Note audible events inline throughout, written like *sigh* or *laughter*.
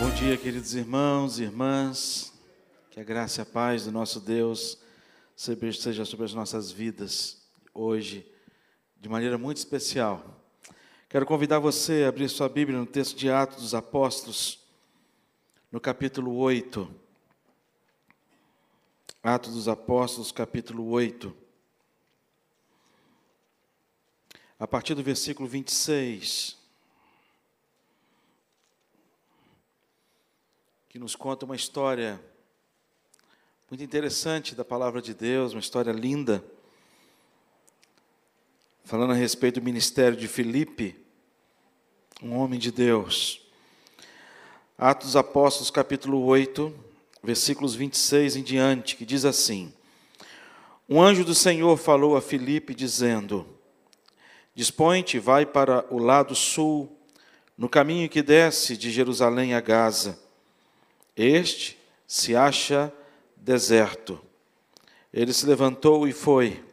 Bom dia, queridos irmãos e irmãs. Que a graça e a paz do nosso Deus seja sobre as nossas vidas hoje, de maneira muito especial. Quero convidar você a abrir sua Bíblia no texto de Atos dos Apóstolos, no capítulo 8. Atos dos Apóstolos, capítulo 8. A partir do versículo 26. Que nos conta uma história muito interessante da palavra de Deus, uma história linda. Falando a respeito do ministério de Filipe, um homem de Deus. Atos dos Apóstolos, capítulo 8, versículos 26 em diante, que diz assim: Um anjo do Senhor falou a Filipe, dizendo: Dispõe-te, vai para o lado sul, no caminho que desce de Jerusalém a Gaza. Este se acha deserto. Ele se levantou e foi.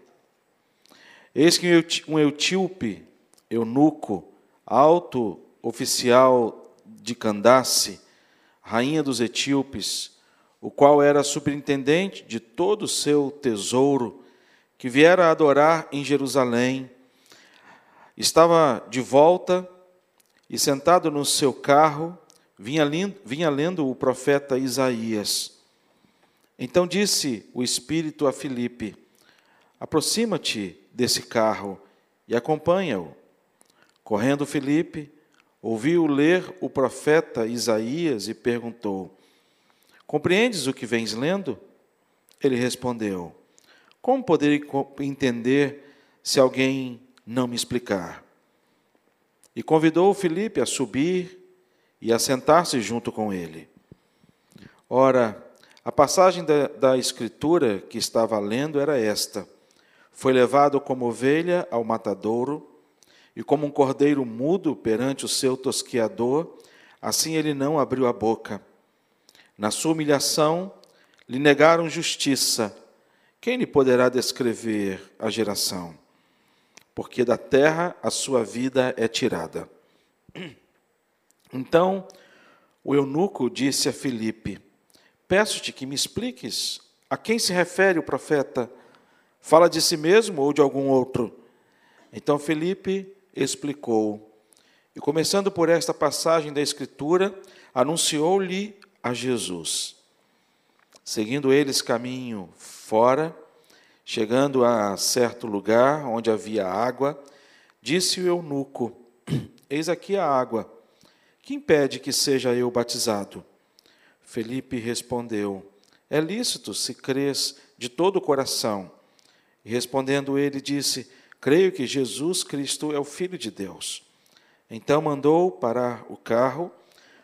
Eis que um etíope, eunuco, alto oficial de Candace, rainha dos etíopes, o qual era superintendente de todo o seu tesouro, que viera adorar em Jerusalém, estava de volta e sentado no seu carro, vinha, lindo, vinha lendo o profeta Isaías. Então disse o Espírito a Filipe: Aproxima-te desse carro e acompanha-o. Correndo Filipe, ouviu ler o profeta Isaías e perguntou: Compreendes o que vens lendo? Ele respondeu: Como poderei entender se alguém não me explicar? E convidou Filipe a subir e a sentar-se junto com ele. Ora, a passagem da, da Escritura que estava lendo era esta: Foi levado como ovelha ao matadouro, e como um cordeiro mudo perante o seu tosquiador, assim ele não abriu a boca. Na sua humilhação, lhe negaram justiça. Quem lhe poderá descrever a geração? Porque da terra a sua vida é tirada. *clears throat* Então, o eunuco disse a Filipe: Peço-te que me expliques a quem se refere o profeta. Fala de si mesmo ou de algum outro? Então Felipe explicou. E começando por esta passagem da Escritura, anunciou-lhe a Jesus. Seguindo eles caminho fora, chegando a certo lugar onde havia água, disse o eunuco: Eis aqui a água. Que impede que seja eu batizado? Felipe respondeu: É lícito se crês de todo o coração. E respondendo ele, disse: Creio que Jesus Cristo é o Filho de Deus. Então mandou parar o carro,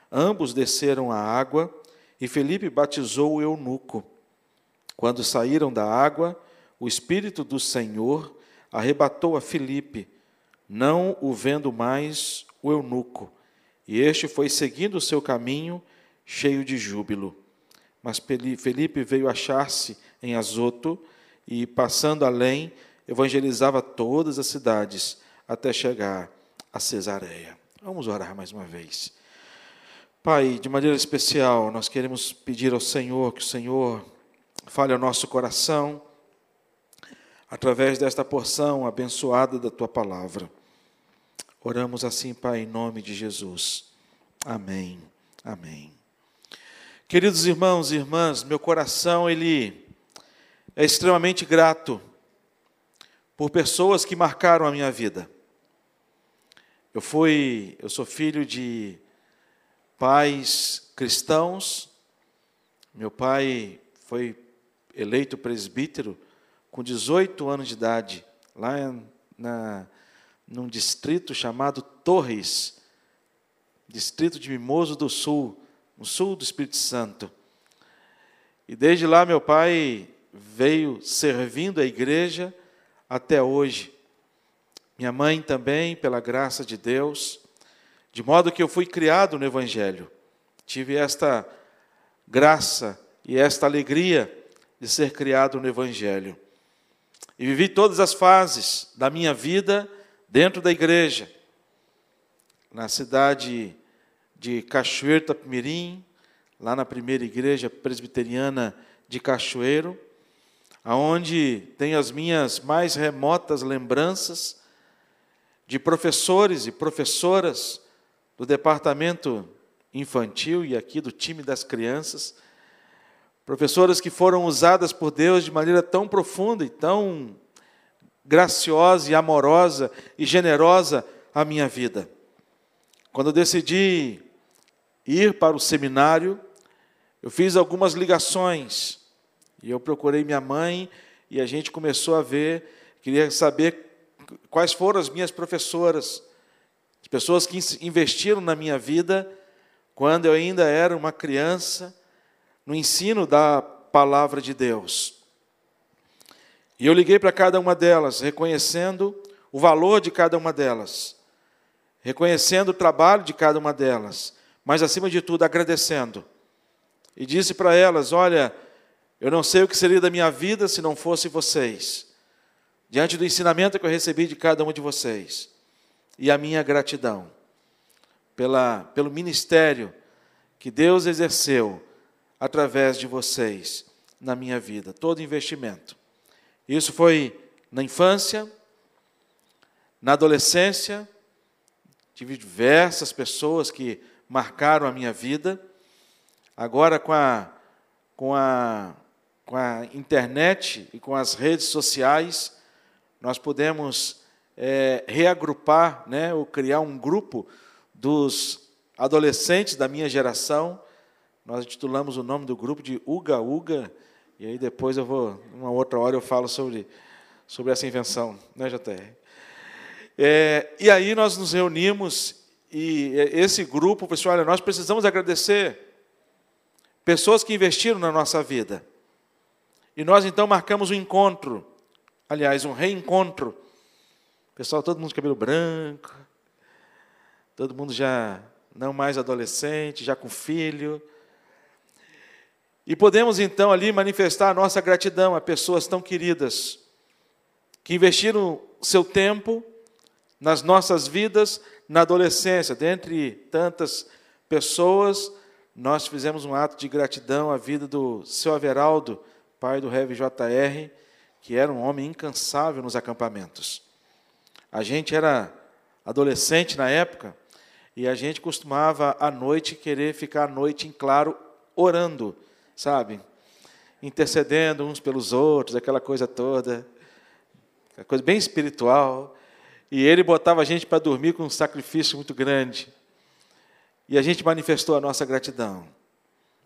ambos desceram à água e Felipe batizou o eunuco. Quando saíram da água, o Espírito do Senhor arrebatou a Felipe, não o vendo mais o eunuco, e este foi seguindo o seu caminho cheio de júbilo. Mas Felipe veio achar-se em Azoto e, passando além, evangelizava todas as cidades até chegar a Cesareia. Vamos orar mais uma vez. Pai, de maneira especial, nós queremos pedir ao Senhor que o Senhor fale ao nosso coração através desta porção abençoada da tua palavra. Oramos assim, Pai, em nome de Jesus. Amém. Amém. Queridos irmãos e irmãs, meu coração ele é extremamente grato por pessoas que marcaram a minha vida. Eu fui, eu sou filho de pais cristãos. Meu pai foi eleito presbítero com 18 anos de idade, lá na, num distrito chamado Torres, distrito de Mimoso do Sul, no sul do Espírito Santo. E desde lá meu pai veio servindo a igreja até hoje. Minha mãe também, pela graça de Deus, de modo que eu fui criado no Evangelho. Tive esta graça e esta alegria de ser criado no Evangelho. E vivi todas as fases da minha vida dentro da igreja. Na cidade de Cachoeiro Tapimirim, lá na primeira igreja presbiteriana de Cachoeiro, aonde tenho as minhas mais remotas lembranças de professores e professoras do departamento infantil e aqui do time das crianças, professoras que foram usadas por Deus de maneira tão profunda e tão graciosa e amorosa e generosa a minha vida. Quando eu decidi ir para o seminário, eu fiz algumas ligações e eu procurei minha mãe e a gente começou a ver, queria saber quais foram as minhas professoras, as pessoas que investiram na minha vida quando eu ainda era uma criança, no ensino da palavra de Deus. E eu liguei para cada uma delas, reconhecendo o valor de cada uma delas, reconhecendo o trabalho de cada uma delas, mas acima de tudo agradecendo e disse para elas: Olha, eu não sei o que seria da minha vida se não fosse vocês, diante do ensinamento que eu recebi de cada um de vocês, e a minha gratidão pela, pelo ministério que Deus exerceu através de vocês na minha vida, todo investimento. Isso foi na infância, na adolescência, tive diversas pessoas que marcaram a minha vida Agora, com a, com, a, com a internet e com as redes sociais, nós podemos é, reagrupar, né, ou criar um grupo dos adolescentes da minha geração. Nós titulamos o nome do grupo de Uga Uga, e aí depois eu vou, uma outra hora eu falo sobre, sobre essa invenção, né, JR? É, e aí nós nos reunimos e esse grupo, pessoal, olha, nós precisamos agradecer pessoas que investiram na nossa vida. E nós então marcamos um encontro, aliás, um reencontro. Pessoal, todo mundo de cabelo branco, todo mundo já não mais adolescente, já com filho. E podemos então ali manifestar a nossa gratidão a pessoas tão queridas que investiram seu tempo nas nossas vidas na adolescência, dentre tantas pessoas nós fizemos um ato de gratidão à vida do seu Averaldo, pai do Rev JR, que era um homem incansável nos acampamentos. A gente era adolescente na época e a gente costumava à noite querer ficar à noite em claro orando, sabe? Intercedendo uns pelos outros, aquela coisa toda, aquela coisa bem espiritual. E ele botava a gente para dormir com um sacrifício muito grande. E a gente manifestou a nossa gratidão.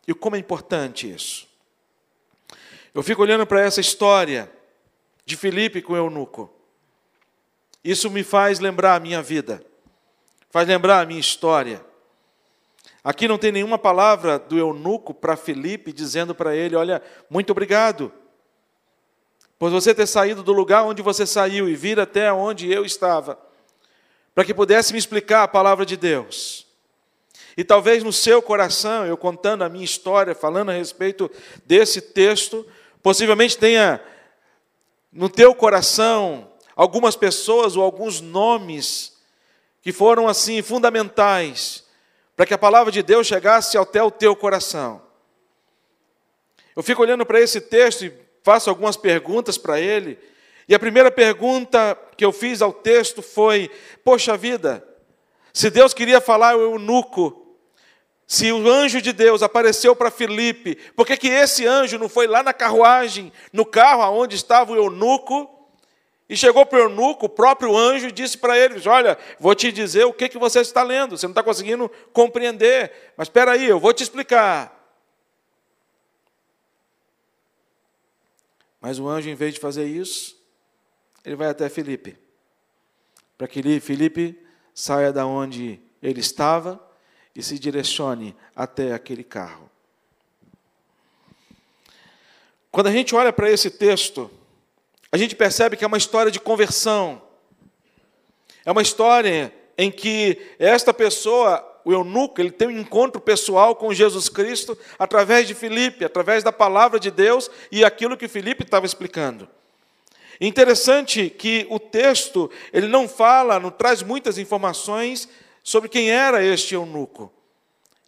E como é importante isso? Eu fico olhando para essa história de Filipe com o eunuco. Isso me faz lembrar a minha vida, faz lembrar a minha história. Aqui não tem nenhuma palavra do eunuco para Filipe dizendo para ele: Olha, muito obrigado por você ter saído do lugar onde você saiu e vir até onde eu estava, para que pudesse me explicar a palavra de Deus. E talvez no seu coração, eu contando a minha história, falando a respeito desse texto, possivelmente tenha no teu coração algumas pessoas ou alguns nomes que foram assim fundamentais para que a palavra de Deus chegasse até o teu coração. Eu fico olhando para esse texto e faço algumas perguntas para ele. E a primeira pergunta que eu fiz ao texto foi: Poxa vida, se Deus queria falar ao eunuco, se o anjo de Deus apareceu para Filipe, por que, que esse anjo não foi lá na carruagem, no carro aonde estava o eunuco, e chegou para o eunuco, o próprio anjo, e disse para ele: Olha, vou te dizer o que, que você está lendo, você não está conseguindo compreender, mas espera aí, eu vou te explicar. Mas o anjo, em vez de fazer isso, ele vai até Filipe, para que Filipe saia da onde ele estava e se direcione até aquele carro. Quando a gente olha para esse texto, a gente percebe que é uma história de conversão. É uma história em que esta pessoa, o eunuco, ele tem um encontro pessoal com Jesus Cristo através de Filipe, através da palavra de Deus e aquilo que Filipe estava explicando. Interessante que o texto, ele não fala, não traz muitas informações sobre quem era este eunuco.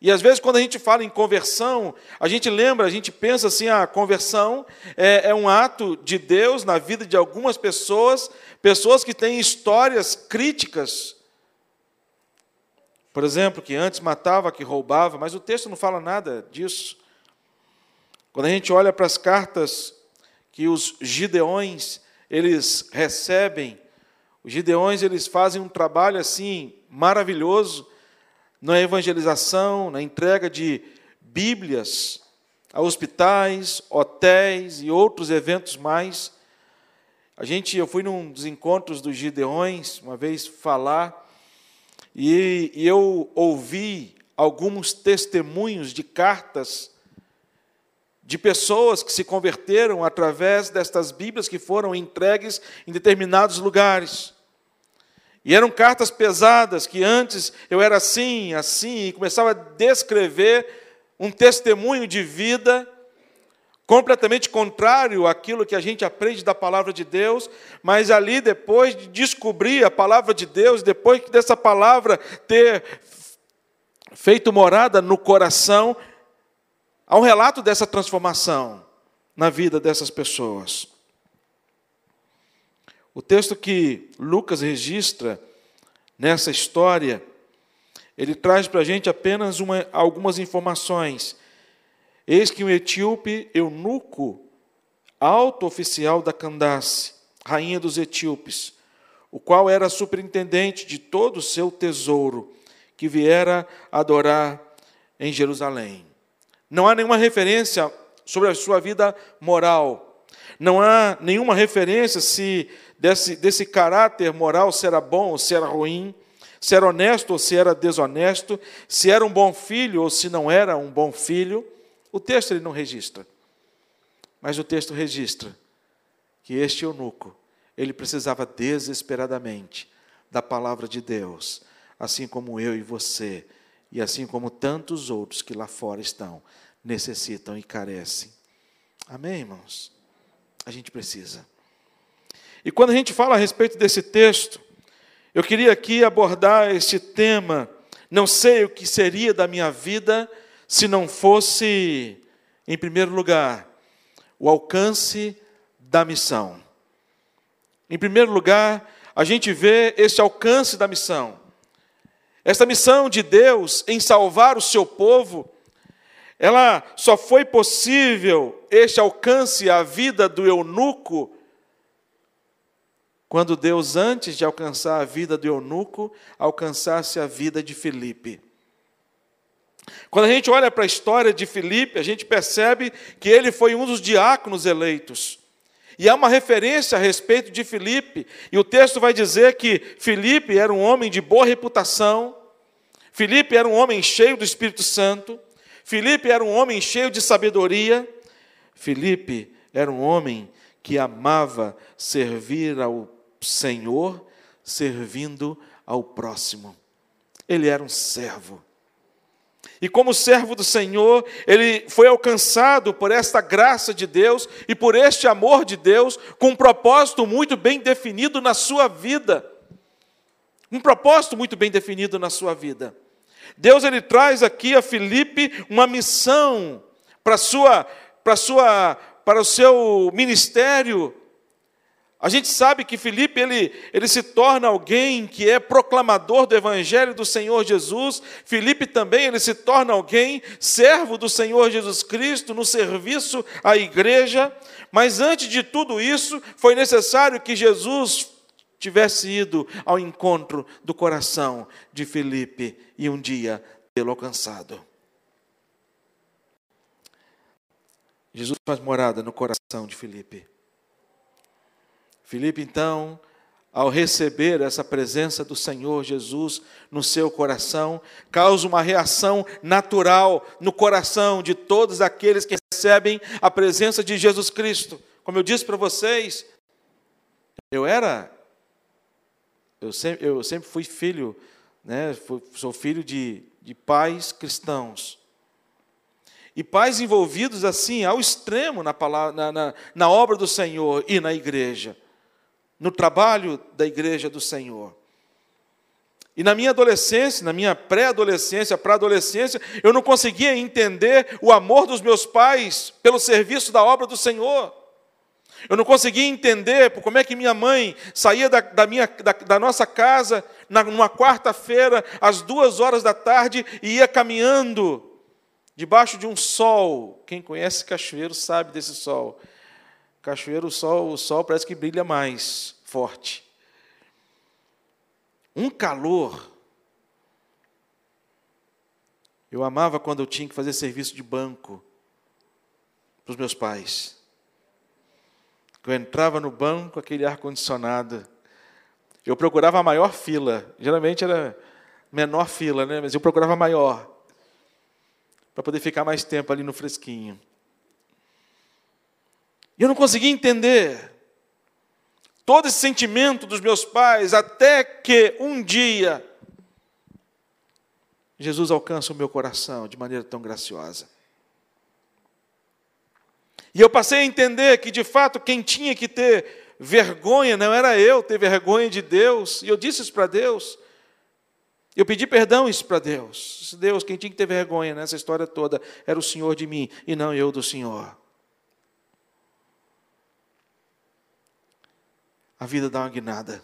E às vezes, quando a gente fala em conversão, a gente lembra, a gente pensa assim: a conversão é, é, um ato de Deus na vida de algumas pessoas, pessoas que têm histórias críticas. Por exemplo, que antes matava, que roubava, mas o texto não fala nada disso. Quando a gente olha para as cartas que os gideões eles recebem, os gideões eles fazem um trabalho assim maravilhoso na evangelização, na entrega de Bíblias a hospitais, hotéis e outros eventos mais. A gente, eu fui num dos encontros dos Gideões uma vez falar e, e eu ouvi alguns testemunhos de cartas de pessoas que se converteram através destas Bíblias que foram entregues em determinados lugares. E eram cartas pesadas que antes eu era assim, assim, e começava a descrever um testemunho de vida completamente contrário àquilo que a gente aprende da palavra de Deus, mas ali depois de descobrir a palavra de Deus, depois dessa palavra ter feito morada no coração, há um relato dessa transformação na vida dessas pessoas. O texto que Lucas registra nessa história, ele traz para a gente apenas uma, algumas informações. Eis que um etíope eunuco, alto oficial da Candace, rainha dos etíopes, o qual era superintendente de todo o seu tesouro, que viera adorar em Jerusalém. Não há nenhuma referência sobre a sua vida moral. Não há nenhuma referência se desse, desse caráter moral, se era bom ou se era ruim, se era honesto ou se era desonesto, se era um bom filho ou se não era um bom filho. O texto ele não registra. Mas o texto registra que este eunuco, ele precisava desesperadamente da palavra de Deus, assim como eu e você, e assim como tantos outros que lá fora estão, necessitam e carecem. Amém, irmãos? A gente precisa. E quando a gente fala a respeito desse texto, eu queria aqui abordar este tema. Não sei o que seria da minha vida se não fosse, em primeiro lugar, o alcance da missão. Em primeiro lugar, a gente vê esse alcance da missão. Esta missão de Deus em salvar o seu povo, ela só foi possível este alcance à vida do eunuco quando Deus, antes de alcançar a vida do eunuco, alcançasse a vida de Filipe. Quando a gente olha para a história de Filipe, a gente percebe que ele foi um dos diáconos eleitos. E há uma referência a respeito de Filipe, e o texto vai dizer que Filipe era um homem de boa reputação, Filipe era um homem cheio do Espírito Santo, Filipe era um homem cheio de sabedoria, Filipe era um homem que amava servir ao Senhor servindo ao próximo. Ele era um servo. E como servo do Senhor, ele foi alcançado por esta graça de Deus e por este amor de Deus, com um propósito muito bem definido na sua vida. Um propósito muito bem definido na sua vida. Deus ele traz aqui a Filipe uma missão para sua para sua para o seu ministério a gente sabe que Filipe ele, ele se torna alguém que é proclamador do evangelho do Senhor Jesus. Filipe também ele se torna alguém servo do Senhor Jesus Cristo no serviço à igreja. Mas antes de tudo isso, foi necessário que Jesus tivesse ido ao encontro do coração de Filipe e um dia tê-lo alcançado. Jesus faz morada no coração de Filipe. Filipe, então, ao receber essa presença do Senhor Jesus no seu coração, causa uma reação natural no coração de todos aqueles que recebem a presença de Jesus Cristo. Como eu disse para vocês, eu era, eu sempre, eu sempre fui filho, né, sou filho de, de pais cristãos. E pais envolvidos assim, ao extremo na, palavra, na, na, na obra do Senhor e na igreja no trabalho da igreja do Senhor. E na minha adolescência, na minha pré-adolescência, para adolescência, eu não conseguia entender o amor dos meus pais pelo serviço da obra do Senhor. Eu não conseguia entender como é que minha mãe saía da, da minha, da, da, nossa casa na, numa quarta-feira, às duas horas da tarde, e ia caminhando debaixo de um sol. Quem conhece cachoeiro sabe desse sol. Cachoeiro, o sol, o sol parece que brilha mais forte um calor. Eu amava quando eu tinha que fazer serviço de banco para os meus pais. Eu entrava no banco, aquele ar-condicionado. Eu procurava a maior fila. Geralmente era menor fila, né? mas eu procurava a maior. Para poder ficar mais tempo ali no fresquinho. E eu não conseguia entender todo esse sentimento dos meus pais, até que um dia Jesus alcança o meu coração de maneira tão graciosa. E eu passei a entender que, de fato, quem tinha que ter vergonha não era eu ter vergonha de Deus, e eu disse isso para Deus. Eu pedi perdão isso para Deus. Deus, quem tinha que ter vergonha nessa história toda era o Senhor de mim e não eu do Senhor. A vida dá uma guinada.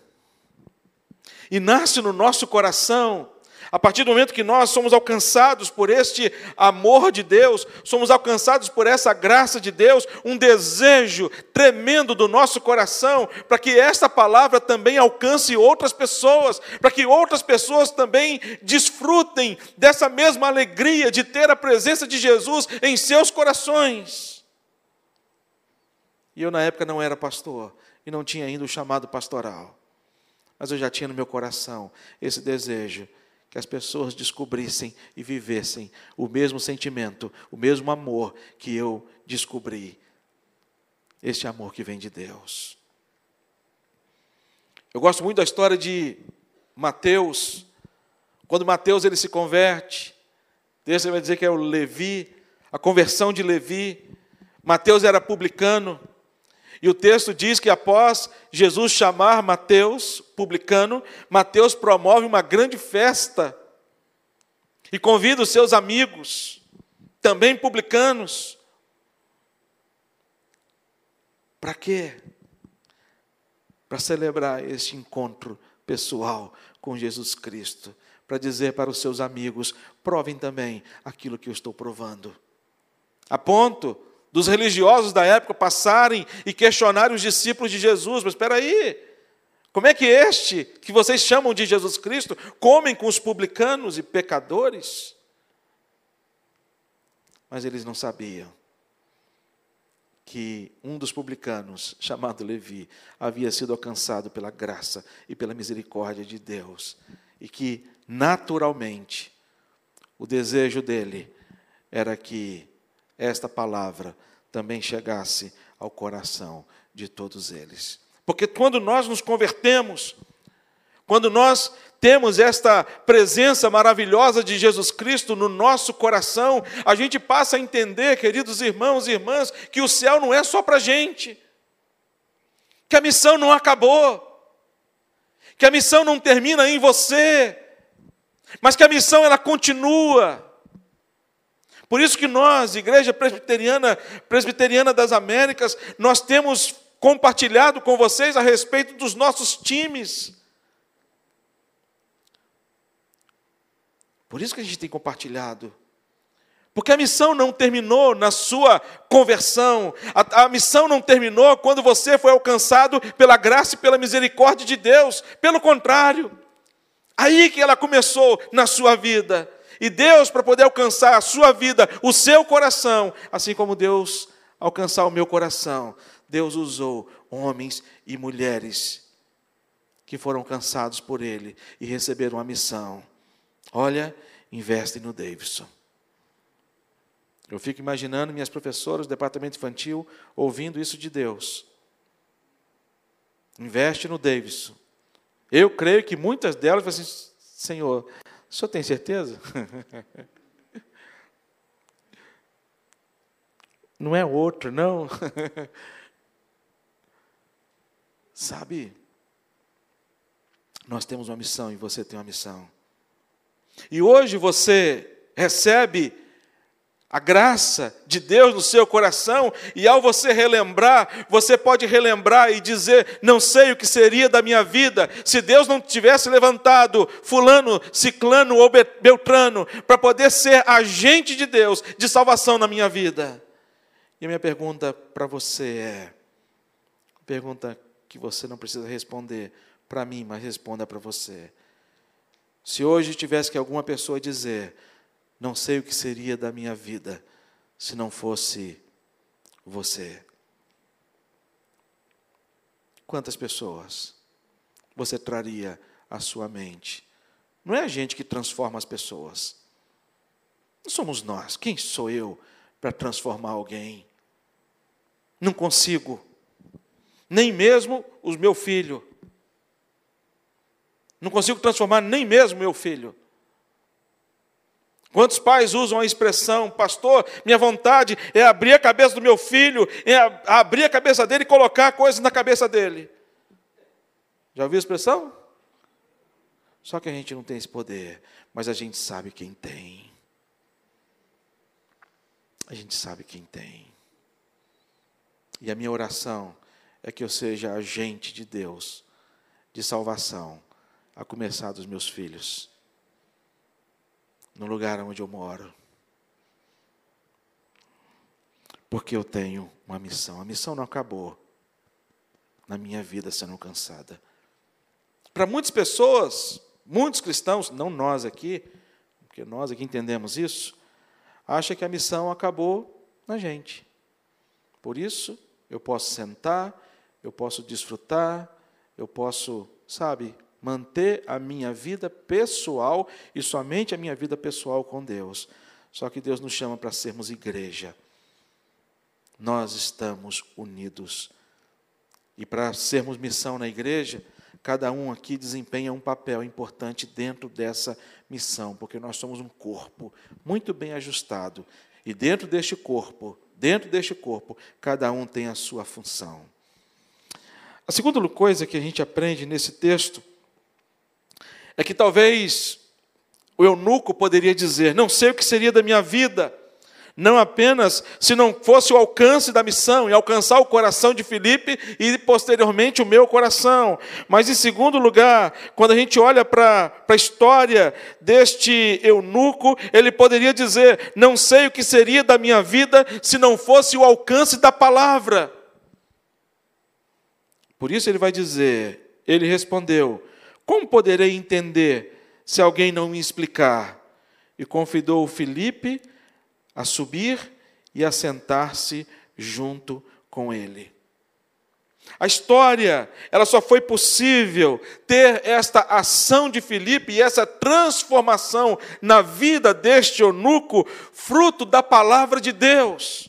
E nasce no nosso coração, a partir do momento que nós somos alcançados por este amor de Deus, somos alcançados por essa graça de Deus, um desejo tremendo do nosso coração para que esta palavra também alcance outras pessoas, para que outras pessoas também desfrutem dessa mesma alegria de ter a presença de Jesus em seus corações. E eu, na época, não era pastor, e não tinha ainda o chamado pastoral. Mas eu já tinha no meu coração esse desejo que as pessoas descobrissem e vivessem o mesmo sentimento, o mesmo amor que eu descobri. Este amor que vem de Deus. Eu gosto muito da história de Mateus. Quando Mateus ele se converte, Deus vai dizer que é o Levi, a conversão de Levi. Mateus era publicano, e o texto diz que após Jesus chamar Mateus, publicano, Mateus promove uma grande festa e convida os seus amigos, também publicanos. Para quê? Para celebrar este encontro pessoal com Jesus Cristo, para dizer para os seus amigos: provem também aquilo que eu estou provando. A ponto dos religiosos da época passarem e questionarem os discípulos de Jesus. Mas espera aí, como é que este, que vocês chamam de Jesus Cristo, comem com os publicanos e pecadores? Mas eles não sabiam que um dos publicanos, chamado Levi, havia sido alcançado pela graça e pela misericórdia de Deus, e que, naturalmente, o desejo dele era que esta palavra também chegasse ao coração de todos eles. Porque quando nós nos convertemos, quando nós temos esta presença maravilhosa de Jesus Cristo no nosso coração, a gente passa a entender, queridos irmãos e irmãs, que o céu não é só para a gente, que a missão não acabou, que a missão não termina em você, mas que a missão ela continua. Por isso que nós, Igreja Presbiteriana, Presbiteriana das Américas, nós temos compartilhado com vocês a respeito dos nossos times. Por isso que a gente tem compartilhado. Porque a missão não terminou na sua conversão, a, a, missão não terminou quando você foi alcançado pela graça e pela misericórdia de Deus, pelo contrário, aí que ela começou na sua vida. E Deus, para poder alcançar a sua vida, o seu coração, assim como Deus alcançar o meu coração, Deus usou homens e mulheres que foram cansados por Ele e receberam a missão. Olha, investem no Davidson. Eu fico imaginando minhas professoras do departamento infantil ouvindo isso de Deus. Investe no Davidson. Eu creio que muitas delas vão assim, Senhor, o senhor tem certeza? *laughs* Não é outro, não. *laughs* Sabe? Nós temos uma missão e você tem uma missão. E hoje você recebe a graça de Deus no seu coração, e ao você relembrar, você pode relembrar e dizer: Não sei o que seria da minha vida se Deus não tivesse levantado Fulano, Ciclano ou Beltrano para poder ser agente de Deus de salvação na minha vida. E a minha pergunta para você é: pergunta que você não precisa responder para mim, mas responda para você. Se hoje tivesse que alguma pessoa dizer, não sei o que seria da minha vida se não fosse você. Quantas pessoas você traria à sua mente? Não é a gente que transforma as pessoas. Não somos nós. Quem sou eu para transformar alguém? Não consigo. Nem mesmo o meu filho. Não consigo transformar nem mesmo meu filho. Quantos pais usam a expressão, pastor, minha vontade é abrir a cabeça do meu filho, é abrir a cabeça dele e colocar coisas na cabeça dele. Já ouviu a expressão? Só que a gente não tem esse poder, mas a gente sabe quem tem. A gente sabe quem tem. E a minha oração é que eu seja agente de Deus, de salvação, a começar dos meus filhos no lugar onde eu moro. Porque eu tenho uma missão. A missão não acabou na minha vida sendo alcançada. Para muitas pessoas, muitos cristãos, não nós aqui, porque nós aqui entendemos isso, acha que a missão acabou na gente. Por isso, eu posso sentar, eu posso desfrutar, eu posso, sabe, manter a minha vida pessoal e somente a minha vida pessoal com Deus. Só que Deus nos chama para sermos igreja. Nós estamos unidos. E para sermos missão na igreja, cada um aqui desempenha um papel importante dentro dessa missão, porque nós somos um corpo muito bem ajustado. E dentro deste corpo, dentro deste corpo, cada um tem a sua função. A segunda coisa que a gente aprende nesse texto é que talvez o eunuco poderia dizer: Não sei o que seria da minha vida, não apenas se não fosse o alcance da missão e alcançar o coração de Filipe e posteriormente o meu coração, mas em segundo lugar, quando a gente olha para a história deste eunuco, ele poderia dizer: Não sei o que seria da minha vida se não fosse o alcance da palavra. Por isso ele vai dizer: Ele respondeu como poderei entender se alguém não me explicar? E convidou Filipe a subir e a sentar-se junto com ele. A história, ela só foi possível ter esta ação de Filipe e essa transformação na vida deste eunuco, fruto da palavra de Deus.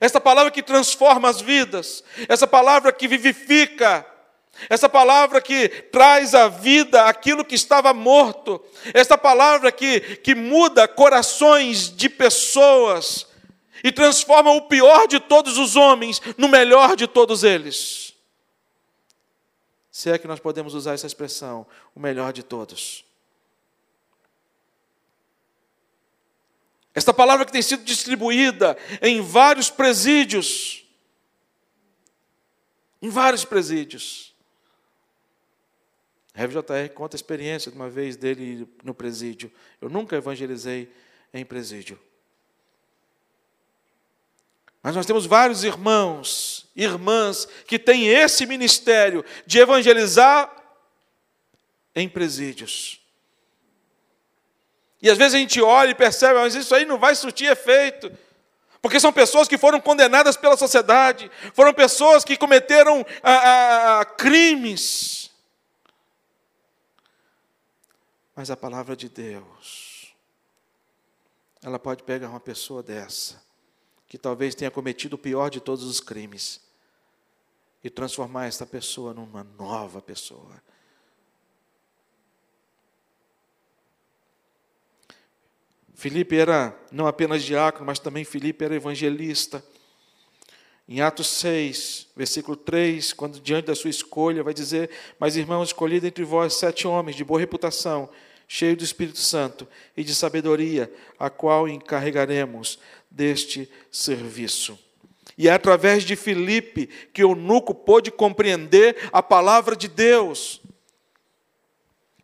Essa palavra que transforma as vidas, essa palavra que vivifica, essa palavra que traz à vida aquilo que estava morto, essa palavra que, que muda corações de pessoas e transforma o pior de todos os homens no melhor de todos eles. Se é que nós podemos usar essa expressão, o melhor de todos. Esta palavra que tem sido distribuída em vários presídios, em vários presídios. Rev JR conta a experiência de uma vez dele no presídio. Eu nunca evangelizei em presídio. Mas nós temos vários irmãos, irmãs, que têm esse ministério de evangelizar em presídios. E às vezes a gente olha e percebe, mas isso aí não vai surtir efeito. Porque são pessoas que foram condenadas pela sociedade, foram pessoas que cometeram ah, ah, crimes Mas a palavra de Deus, ela pode pegar uma pessoa dessa, que talvez tenha cometido o pior de todos os crimes, e transformar esta pessoa numa nova pessoa. Filipe era não apenas diácono, mas também Filipe era evangelista. Em Atos 6, versículo 3, quando diante da sua escolha, vai dizer: Mas irmãos, escolhi dentre vós sete homens de boa reputação, cheios do Espírito Santo e de sabedoria, a qual encarregaremos deste serviço. E é através de Filipe que o Nuco pôde compreender a palavra de Deus.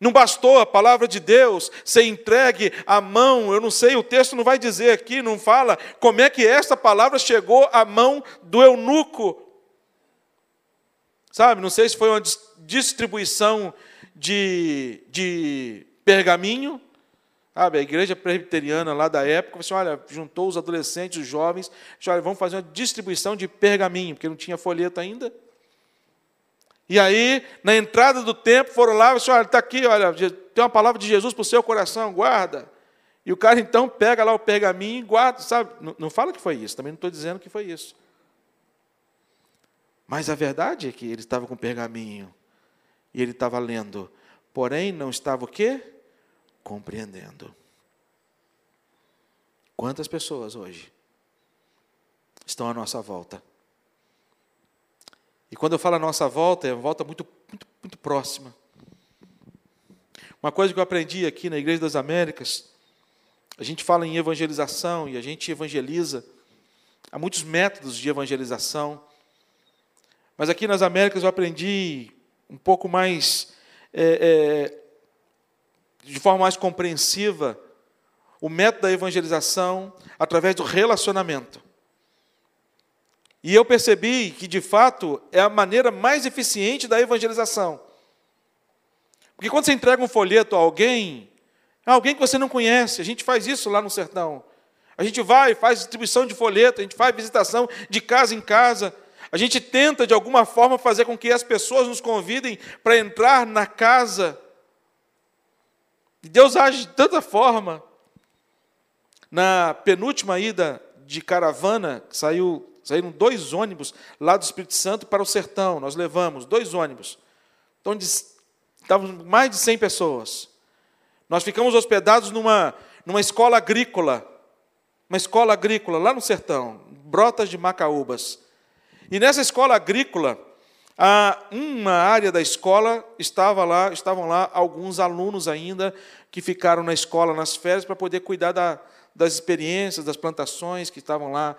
Não bastou a palavra de Deus ser entregue à mão, eu não sei, o texto não vai dizer aqui, não fala como é que essa palavra chegou à mão do eunuco. Sabe, não sei se foi uma distribuição de, de pergaminho, sabe, a igreja presbiteriana lá da época, assim, olha, juntou os adolescentes, os jovens, disse, olha, vamos fazer uma distribuição de pergaminho, porque não tinha folheto ainda. E aí, na entrada do templo, foram lá e disse, olha, está aqui, olha, tem uma palavra de Jesus para o seu coração, guarda. E o cara então pega lá o pergaminho e guarda, sabe? Não, não fala que foi isso, também não estou dizendo que foi isso. Mas a verdade é que ele estava com o pergaminho e ele estava lendo, porém não estava o quê? Compreendendo. Quantas pessoas hoje estão à nossa volta e quando eu falo a nossa volta, é uma volta muito, muito, muito próxima. Uma coisa que eu aprendi aqui na Igreja das Américas, a gente fala em evangelização e a gente evangeliza. Há muitos métodos de evangelização. Mas aqui nas Américas eu aprendi um pouco mais, é, é, de forma mais compreensiva, o método da evangelização através do relacionamento. E eu percebi que, de fato, é a maneira mais eficiente da evangelização. Porque quando você entrega um folheto a alguém, é alguém que você não conhece, a gente faz isso lá no sertão. A gente vai, faz distribuição de folheto, a gente faz visitação de casa em casa. A gente tenta, de alguma forma, fazer com que as pessoas nos convidem para entrar na casa. E Deus age de tanta forma. Na penúltima ida de caravana, que saiu Saíram dois ônibus lá do Espírito Santo para o sertão. Nós levamos dois ônibus. Então, estavam mais de 100 pessoas. Nós ficamos hospedados numa, numa escola agrícola. Uma escola agrícola lá no sertão, Brotas de Macaúbas. E nessa escola agrícola, uma área da escola estava lá, estavam lá alguns alunos ainda que ficaram na escola nas férias para poder cuidar da, das experiências, das plantações que estavam lá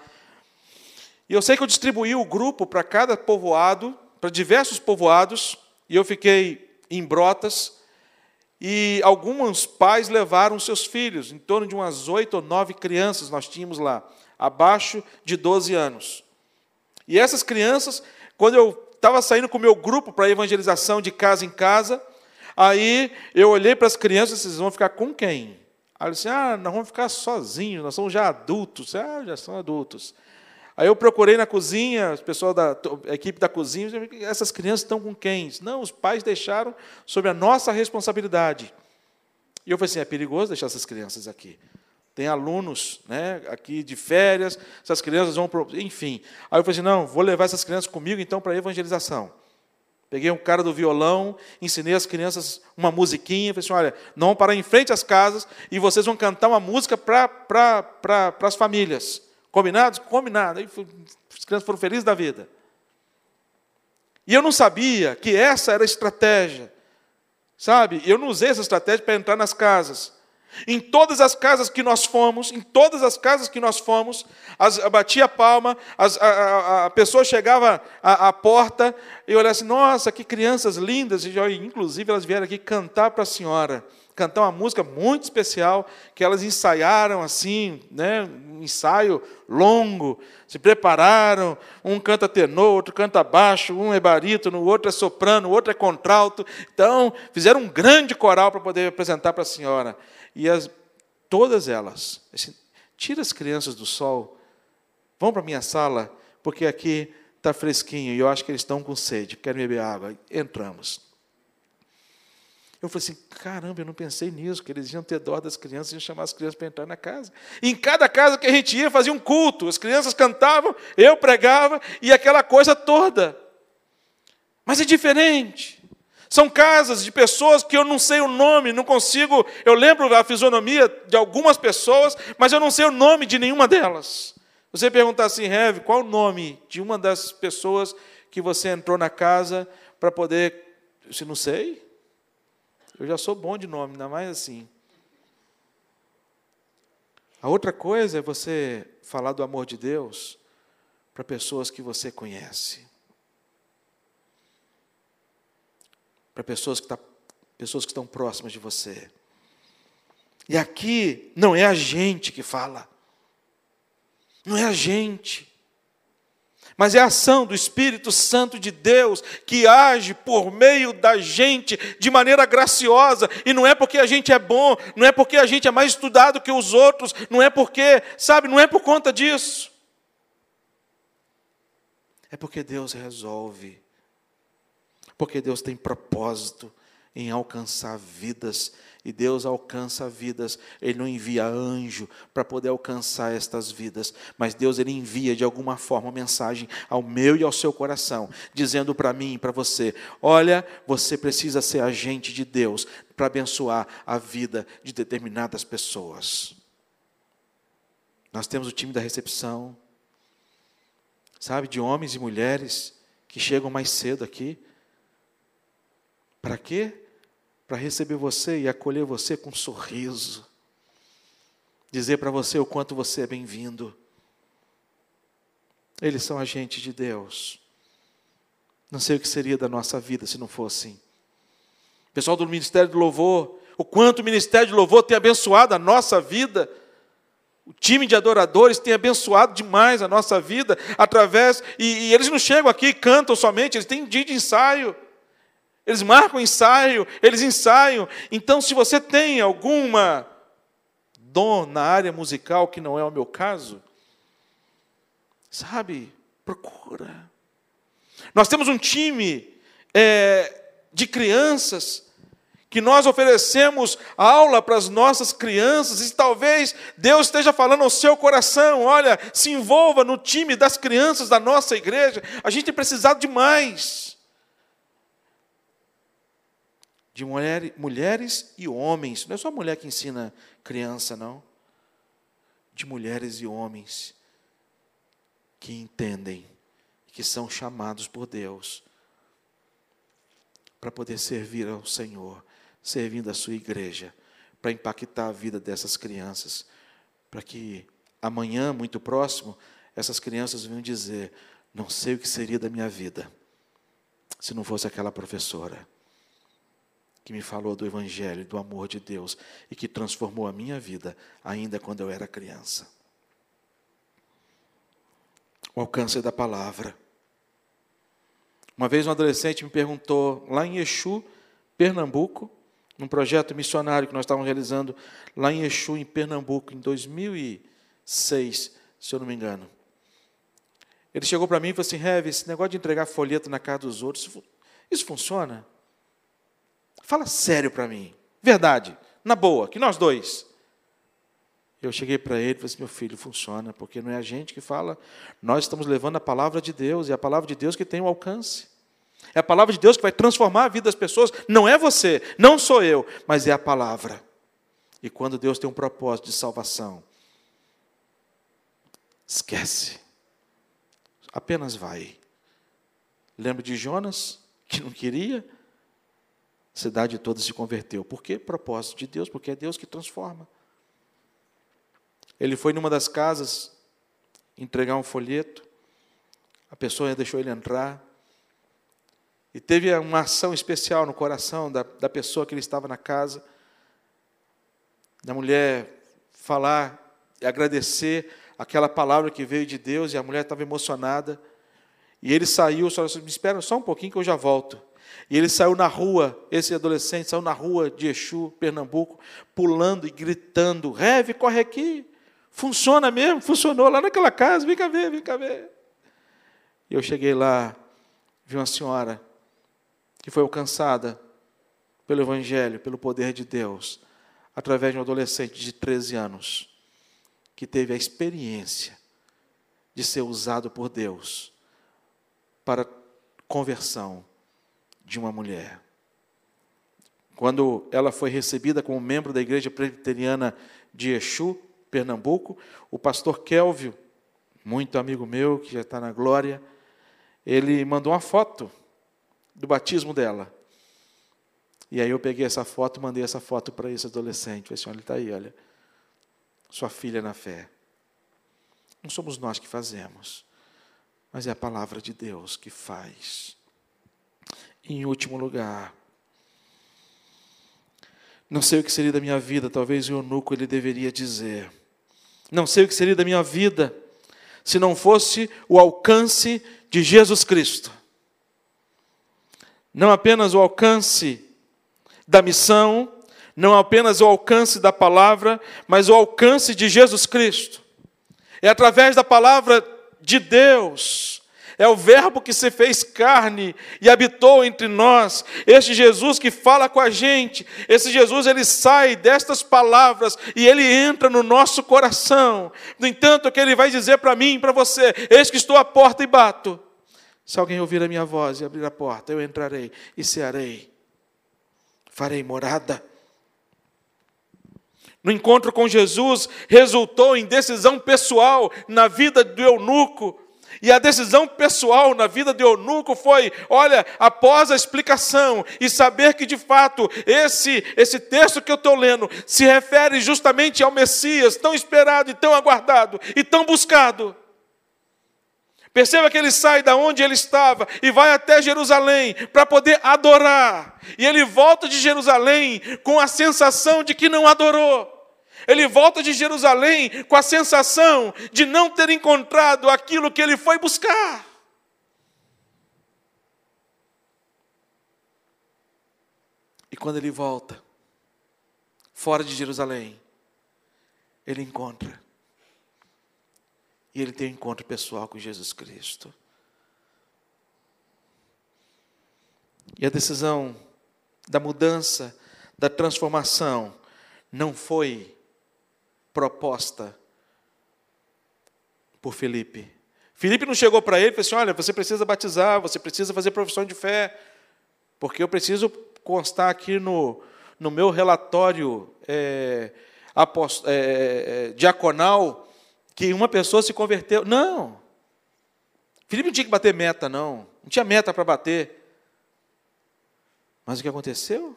e eu sei que eu distribuí o grupo para cada povoado, para diversos povoados, e eu fiquei em Brotas, e alguns pais levaram seus filhos, em torno de umas oito ou nove crianças nós tínhamos lá, abaixo de 12 anos. E essas crianças, quando eu estava saindo com o meu grupo para evangelização de casa em casa, aí eu olhei para as crianças, vocês vão ficar com quem? Aí eu disse, ah, nós vamos ficar sozinhos, nós somos já adultos. Ah, já são adultos. Aí eu procurei na cozinha, o pessoal da equipe da cozinha, essas crianças estão com quem? Não, os pais deixaram sobre a nossa responsabilidade. E eu falei assim, é perigoso deixar essas crianças aqui. Tem alunos né, aqui de férias, essas crianças vão. Enfim. Aí eu falei assim: não, vou levar essas crianças comigo então para a evangelização. Peguei um cara do violão, ensinei as crianças uma musiquinha, falei assim: olha, não vão parar em frente às casas e vocês vão cantar uma música para pra, pra, as famílias. Combinados? Combinado. Aí as crianças foram felizes da vida. E eu não sabia que essa era a estratégia. Sabe? Eu não usei essa estratégia para entrar nas casas. Em todas as casas que nós fomos, em todas as casas que nós fomos, as, batia a palma, as, a, a, a, pessoa chegava à, à porta e olhava assim: nossa, que crianças lindas, e inclusive elas vieram aqui cantar para a senhora cantar uma música muito especial que elas ensaiaram assim, né, um ensaio longo, se prepararam, um canta tenor, outro canta baixo, um é barítono, outro é soprano, outro é contralto. Então, fizeram um grande coral para poder apresentar para a senhora. E as, todas elas, assim, tira as crianças do sol, vão para a minha sala, porque aqui está fresquinho e eu acho que eles estão com sede, querem beber água. Entramos. Eu falei assim: caramba, eu não pensei nisso, que eles iam ter dó das crianças, iam chamar as crianças para entrar na casa. E em cada casa que a gente ia, fazia um culto, as crianças cantavam, eu pregava e aquela coisa toda. Mas é diferente. São casas de pessoas que eu não sei o nome, não consigo. Eu lembro a fisionomia de algumas pessoas, mas eu não sei o nome de nenhuma delas. Você perguntar assim, Rev, qual o nome de uma das pessoas que você entrou na casa para poder. Se não sei. Eu já sou bom de nome, ainda mais assim. A outra coisa é você falar do amor de Deus para pessoas que você conhece. Para pessoas que, tá, pessoas que estão próximas de você. E aqui não é a gente que fala. Não é a gente mas é a ação do Espírito Santo de Deus que age por meio da gente de maneira graciosa, e não é porque a gente é bom, não é porque a gente é mais estudado que os outros, não é porque, sabe, não é por conta disso. É porque Deus resolve, porque Deus tem propósito em alcançar vidas e Deus alcança vidas, Ele não envia anjo para poder alcançar estas vidas, mas Deus Ele envia de alguma forma mensagem ao meu e ao seu coração, dizendo para mim e para você: olha, você precisa ser agente de Deus para abençoar a vida de determinadas pessoas. Nós temos o time da recepção, sabe, de homens e mulheres que chegam mais cedo aqui. Para quê? para receber você e acolher você com um sorriso, dizer para você o quanto você é bem-vindo. Eles são agentes de Deus. Não sei o que seria da nossa vida se não fosse assim. Pessoal do Ministério do Louvor, o quanto o Ministério de Louvor tem abençoado a nossa vida. O time de adoradores tem abençoado demais a nossa vida através. E, e eles não chegam aqui e cantam somente, eles têm dia de ensaio. Eles marcam ensaio, eles ensaiam. Então, se você tem alguma dom na área musical, que não é o meu caso, sabe, procura. Nós temos um time é, de crianças que nós oferecemos aula para as nossas crianças, e talvez Deus esteja falando ao seu coração: olha, se envolva no time das crianças da nossa igreja, a gente tem precisado de mais. De mulher, mulheres e homens. Não é só mulher que ensina criança, não. De mulheres e homens que entendem, que são chamados por Deus para poder servir ao Senhor, servindo a sua igreja, para impactar a vida dessas crianças, para que amanhã, muito próximo, essas crianças venham dizer: Não sei o que seria da minha vida se não fosse aquela professora que me falou do Evangelho, do amor de Deus e que transformou a minha vida, ainda quando eu era criança. O alcance da palavra. Uma vez um adolescente me perguntou, lá em Exu, Pernambuco, num projeto missionário que nós estávamos realizando lá em Exu, em Pernambuco, em 2006, se eu não me engano. Ele chegou para mim e falou assim: Rev, esse negócio de entregar folheto na casa dos outros, isso funciona? Fala sério para mim. Verdade. Na boa, que nós dois. Eu cheguei para ele e falei assim: meu filho, funciona, porque não é a gente que fala, nós estamos levando a palavra de Deus, e é a palavra de Deus que tem o alcance. É a palavra de Deus que vai transformar a vida das pessoas, não é você, não sou eu, mas é a palavra. E quando Deus tem um propósito de salvação, esquece, apenas vai. Lembra de Jonas, que não queria, a cidade toda se converteu. Por quê? Propósito de Deus, porque é Deus que transforma. Ele foi numa das casas entregar um folheto, a pessoa deixou ele entrar, e teve uma ação especial no coração da, da pessoa que ele estava na casa, da mulher falar e agradecer aquela palavra que veio de Deus, e a mulher estava emocionada, e ele saiu, só me espera só um pouquinho que eu já volto. E ele saiu na rua, esse adolescente saiu na rua de Exu, Pernambuco, pulando e gritando: Reve, corre aqui. Funciona mesmo, funcionou lá naquela casa, vem cá ver, vem cá ver. E eu cheguei lá, vi uma senhora que foi alcançada pelo Evangelho, pelo poder de Deus, através de um adolescente de 13 anos, que teve a experiência de ser usado por Deus para conversão de uma mulher. Quando ela foi recebida como membro da Igreja Presbiteriana de Exu, Pernambuco, o pastor Kelvio, muito amigo meu, que já está na glória, ele mandou uma foto do batismo dela. E aí eu peguei essa foto, mandei essa foto para esse adolescente. Falei assim, olha, está aí, olha, sua filha na fé. Não somos nós que fazemos, mas é a palavra de Deus que faz. Em último lugar, não sei o que seria da minha vida, talvez o eunuco ele deveria dizer. Não sei o que seria da minha vida se não fosse o alcance de Jesus Cristo. Não apenas o alcance da missão, não apenas o alcance da palavra, mas o alcance de Jesus Cristo. É através da palavra de Deus, é o Verbo que se fez carne e habitou entre nós. Este Jesus que fala com a gente, esse Jesus ele sai destas palavras e ele entra no nosso coração. No entanto, o que ele vai dizer para mim e para você: Eis que estou à porta e bato. Se alguém ouvir a minha voz e abrir a porta, eu entrarei e cearei farei morada. No encontro com Jesus, resultou em decisão pessoal na vida do eunuco. E a decisão pessoal na vida do eunuco foi: olha, após a explicação e saber que de fato esse, esse texto que eu estou lendo se refere justamente ao Messias, tão esperado e tão aguardado e tão buscado. Perceba que ele sai da onde ele estava e vai até Jerusalém para poder adorar. E ele volta de Jerusalém com a sensação de que não adorou. Ele volta de Jerusalém com a sensação de não ter encontrado aquilo que ele foi buscar. E quando ele volta, fora de Jerusalém, ele encontra e ele tem um encontro pessoal com Jesus Cristo. E a decisão da mudança, da transformação, não foi proposta por Felipe. Felipe não chegou para ele e falou assim: olha, você precisa batizar, você precisa fazer profissão de fé, porque eu preciso constar aqui no, no meu relatório é, apost, é, é, diaconal que uma pessoa se converteu. Não. Filipe não tinha que bater meta, não. Não tinha meta para bater. Mas o que aconteceu?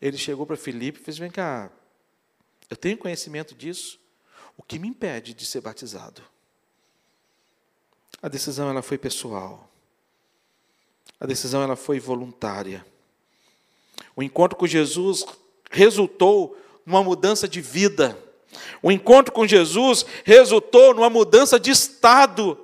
Ele chegou para Filipe e fez: Vem cá, eu tenho conhecimento disso. O que me impede de ser batizado? A decisão ela foi pessoal. A decisão ela foi voluntária. O encontro com Jesus resultou numa mudança de vida. O encontro com Jesus resultou numa mudança de estado.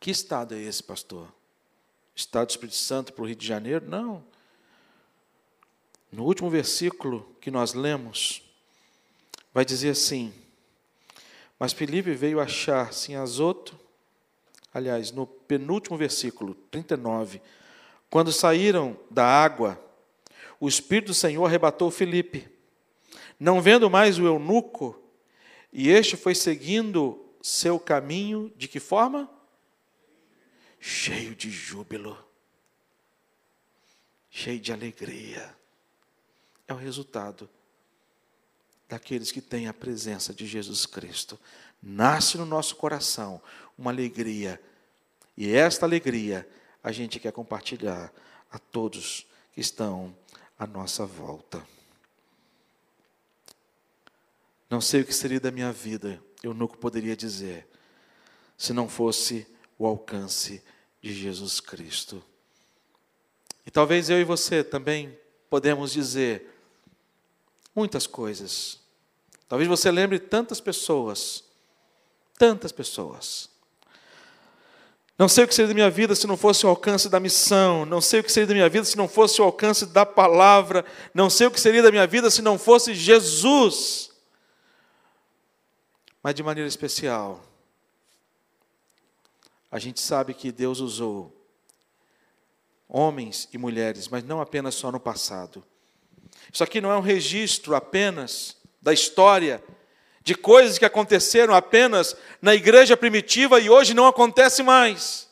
Que estado é esse, pastor? Estado do Espírito Santo para o Rio de Janeiro? Não. No último versículo que nós lemos, vai dizer assim: Mas Filipe veio achar sim Azoto, aliás, no penúltimo versículo, 39, quando saíram da água, o Espírito do Senhor arrebatou Felipe. Não vendo mais o eunuco, e este foi seguindo seu caminho, de que forma? Cheio de júbilo, cheio de alegria. É o resultado daqueles que têm a presença de Jesus Cristo. Nasce no nosso coração uma alegria, e esta alegria a gente quer compartilhar a todos que estão à nossa volta. Não sei o que seria da minha vida, eu nunca poderia dizer, se não fosse o alcance de Jesus Cristo. E talvez eu e você também podemos dizer muitas coisas. Talvez você lembre tantas pessoas, tantas pessoas não sei o que seria da minha vida se não fosse o alcance da missão. Não sei o que seria da minha vida se não fosse o alcance da palavra. Não sei o que seria da minha vida se não fosse Jesus. Mas de maneira especial, a gente sabe que Deus usou homens e mulheres, mas não apenas só no passado. Isso aqui não é um registro apenas da história de coisas que aconteceram apenas na igreja primitiva e hoje não acontece mais.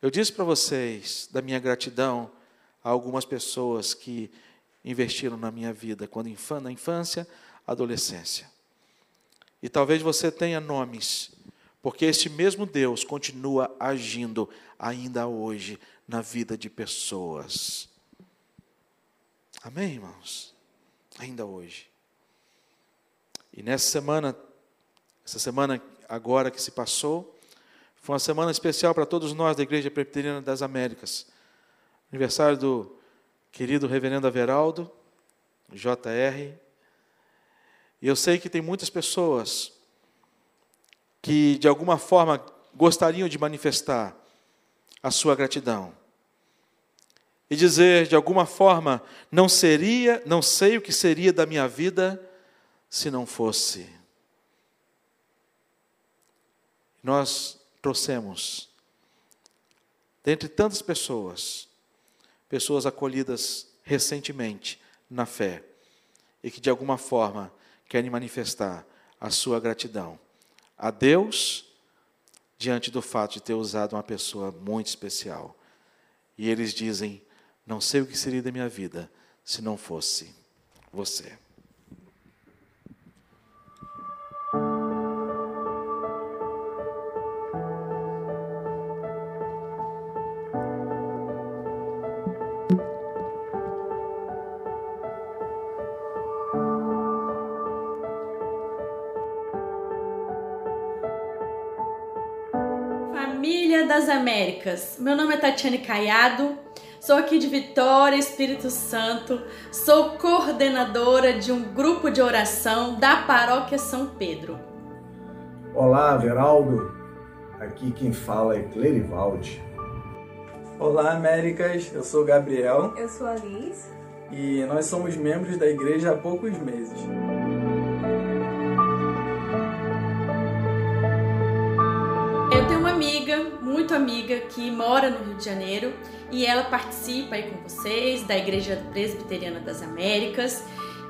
Eu disse para vocês da minha gratidão a algumas pessoas que investiram na minha vida quando na infância, adolescência. E talvez você tenha nomes, porque este mesmo Deus continua agindo ainda hoje na vida de pessoas. Amém, irmãos? Ainda hoje. E nessa semana, essa semana agora que se passou, foi uma semana especial para todos nós da Igreja Presbiteriana das Américas. Aniversário do querido Reverendo Averaldo, JR. E eu sei que tem muitas pessoas que, de alguma forma, gostariam de manifestar a sua gratidão. E dizer, de alguma forma, não seria, não sei o que seria da minha vida se não fosse. Nós trouxemos, dentre tantas pessoas, pessoas acolhidas recentemente na fé e que de alguma forma querem manifestar a sua gratidão a Deus diante do fato de ter usado uma pessoa muito especial. E eles dizem: Não sei o que seria da minha vida se não fosse você. Américas. Meu nome é Tatiane Caiado, sou aqui de Vitória, Espírito Santo, sou coordenadora de um grupo de oração da Paróquia São Pedro. Olá, Veraldo. Aqui quem fala é Clerivaldi. Olá, Américas. Eu sou Gabriel. Eu sou a Liz. E nós somos membros da igreja há poucos meses. Muito amiga, que mora no Rio de Janeiro e ela participa aí com vocês da Igreja Presbiteriana das Américas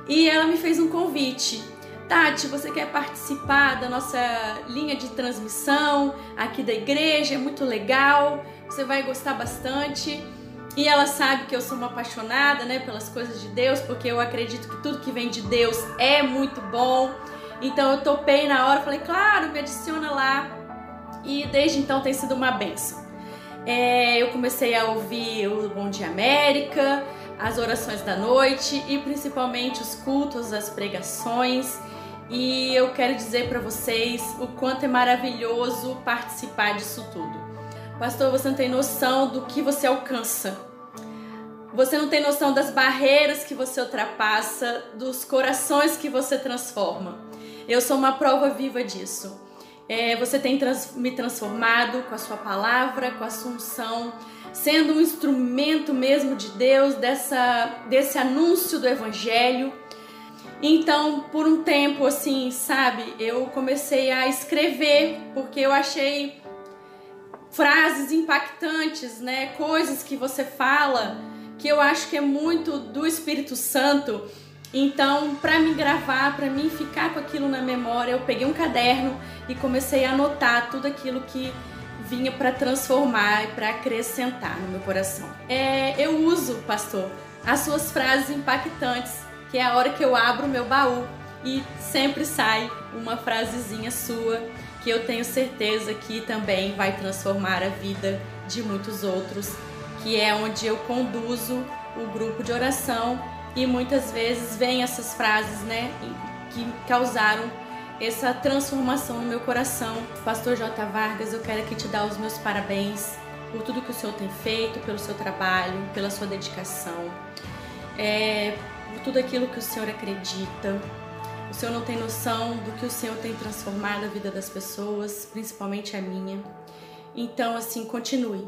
e ela me fez um convite. Tati, você quer participar da nossa linha de transmissão aqui da igreja? É muito legal, você vai gostar bastante. E ela sabe que eu sou uma apaixonada, né, pelas coisas de Deus, porque eu acredito que tudo que vem de Deus é muito bom. Então eu topei na hora, falei, claro, me adiciona lá e desde então tem sido uma benção. É, eu comecei a ouvir o Bom Dia América, as orações da noite e principalmente os cultos, as pregações. E eu quero dizer para vocês o quanto é maravilhoso participar disso tudo. Pastor, você não tem noção do que você alcança. Você não tem noção das barreiras que você ultrapassa, dos corações que você transforma. Eu sou uma prova viva disso. É, você tem trans, me transformado com a sua palavra, com a sua unção, sendo um instrumento mesmo de Deus dessa, desse anúncio do Evangelho. Então, por um tempo, assim, sabe, eu comecei a escrever, porque eu achei frases impactantes, né? Coisas que você fala que eu acho que é muito do Espírito Santo então, para me gravar, para mim ficar com aquilo na memória, eu peguei um caderno e comecei a anotar tudo aquilo que vinha para transformar e para acrescentar no meu coração. É, eu uso, pastor, as suas frases impactantes, que é a hora que eu abro o meu baú e sempre sai uma frasezinha sua que eu tenho certeza que também vai transformar a vida de muitos outros, que é onde eu conduzo o grupo de oração e muitas vezes vêm essas frases, né, que causaram essa transformação no meu coração. Pastor J. Vargas, eu quero aqui te dar os meus parabéns por tudo que o Senhor tem feito, pelo seu trabalho, pela sua dedicação, é, por tudo aquilo que o Senhor acredita. O Senhor não tem noção do que o Senhor tem transformado a vida das pessoas, principalmente a minha. Então, assim, continue.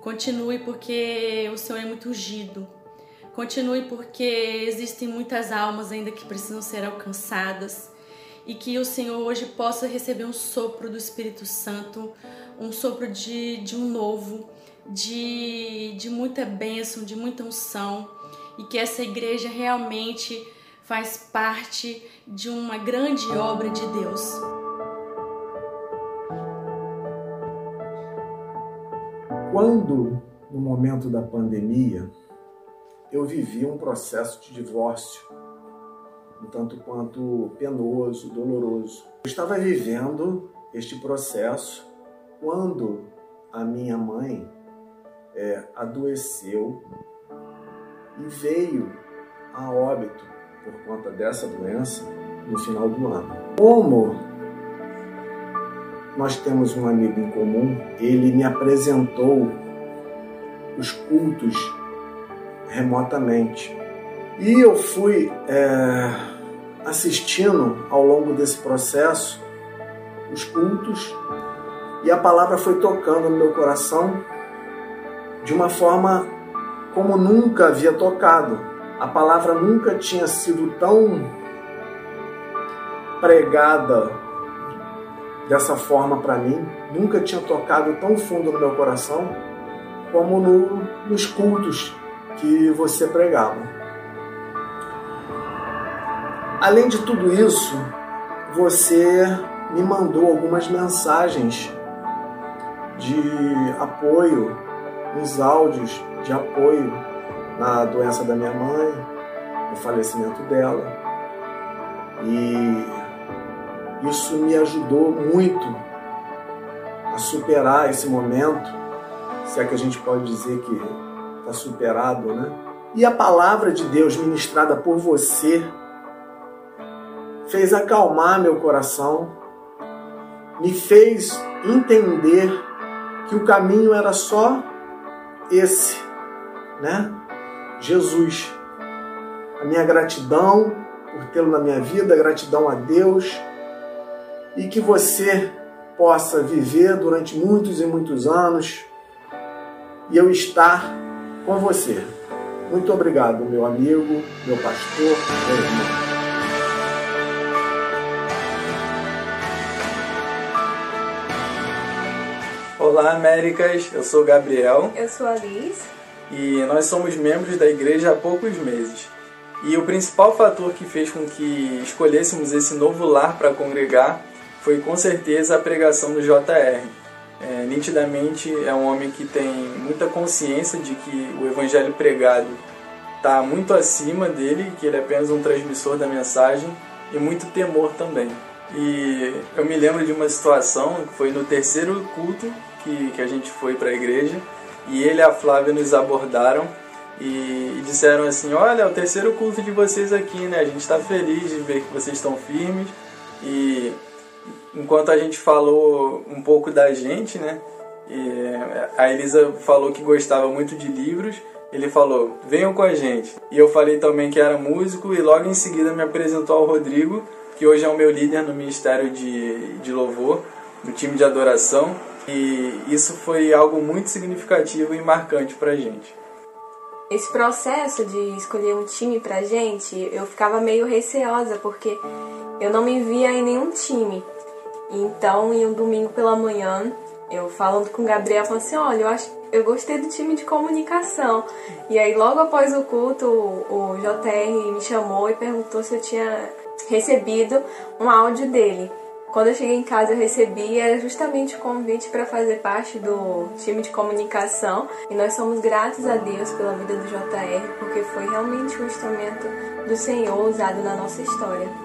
Continue porque o Senhor é muito ungido. Continue porque existem muitas almas ainda que precisam ser alcançadas e que o Senhor hoje possa receber um sopro do Espírito Santo, um sopro de, de um novo, de, de muita bênção, de muita unção e que essa igreja realmente faz parte de uma grande obra de Deus. Quando, no momento da pandemia, eu vivi um processo de divórcio, um tanto quanto penoso, doloroso. Eu estava vivendo este processo quando a minha mãe é, adoeceu e veio a óbito por conta dessa doença no final do ano. Como nós temos um amigo em comum, ele me apresentou os cultos remotamente. E eu fui é, assistindo ao longo desse processo os cultos e a palavra foi tocando no meu coração de uma forma como nunca havia tocado. A palavra nunca tinha sido tão pregada dessa forma para mim, nunca tinha tocado tão fundo no meu coração como no, nos cultos que você pregava. Além de tudo isso, você me mandou algumas mensagens de apoio, uns áudios de apoio na doença da minha mãe, no falecimento dela. E isso me ajudou muito a superar esse momento, se é que a gente pode dizer que está superado, né? E a palavra de Deus ministrada por você fez acalmar meu coração, me fez entender que o caminho era só esse, né? Jesus. A minha gratidão por tê-lo na minha vida, gratidão a Deus e que você possa viver durante muitos e muitos anos e eu estar com você. Muito obrigado, meu amigo, meu pastor, meu irmão. Olá, Américas. Eu sou Gabriel. Eu sou a Liz. E nós somos membros da igreja há poucos meses. E o principal fator que fez com que escolhêssemos esse novo lar para congregar foi com certeza a pregação do JR. É, nitidamente é um homem que tem muita consciência de que o evangelho pregado está muito acima dele, que ele é apenas um transmissor da mensagem e muito temor também. E eu me lembro de uma situação que foi no terceiro culto que, que a gente foi para a igreja e ele e a Flávia nos abordaram e, e disseram assim: Olha, é o terceiro culto de vocês aqui, né? A gente está feliz de ver que vocês estão firmes e enquanto a gente falou um pouco da gente, né? E a Elisa falou que gostava muito de livros. Ele falou: venham com a gente. E eu falei também que era músico, e logo em seguida me apresentou ao Rodrigo, que hoje é o meu líder no Ministério de, de Louvor, no time de adoração. E isso foi algo muito significativo e marcante pra gente. Esse processo de escolher um time pra gente, eu ficava meio receosa, porque eu não me via em nenhum time. Então, em um domingo pela manhã, eu falando com o Gabriel, falei assim, olha, eu acho eu gostei do time de comunicação. E aí logo após o culto, o JR me chamou e perguntou se eu tinha recebido um áudio dele. Quando eu cheguei em casa eu recebi era justamente o convite para fazer parte do time de comunicação e nós somos gratos a Deus pela vida do JR porque foi realmente um instrumento do Senhor usado na nossa história.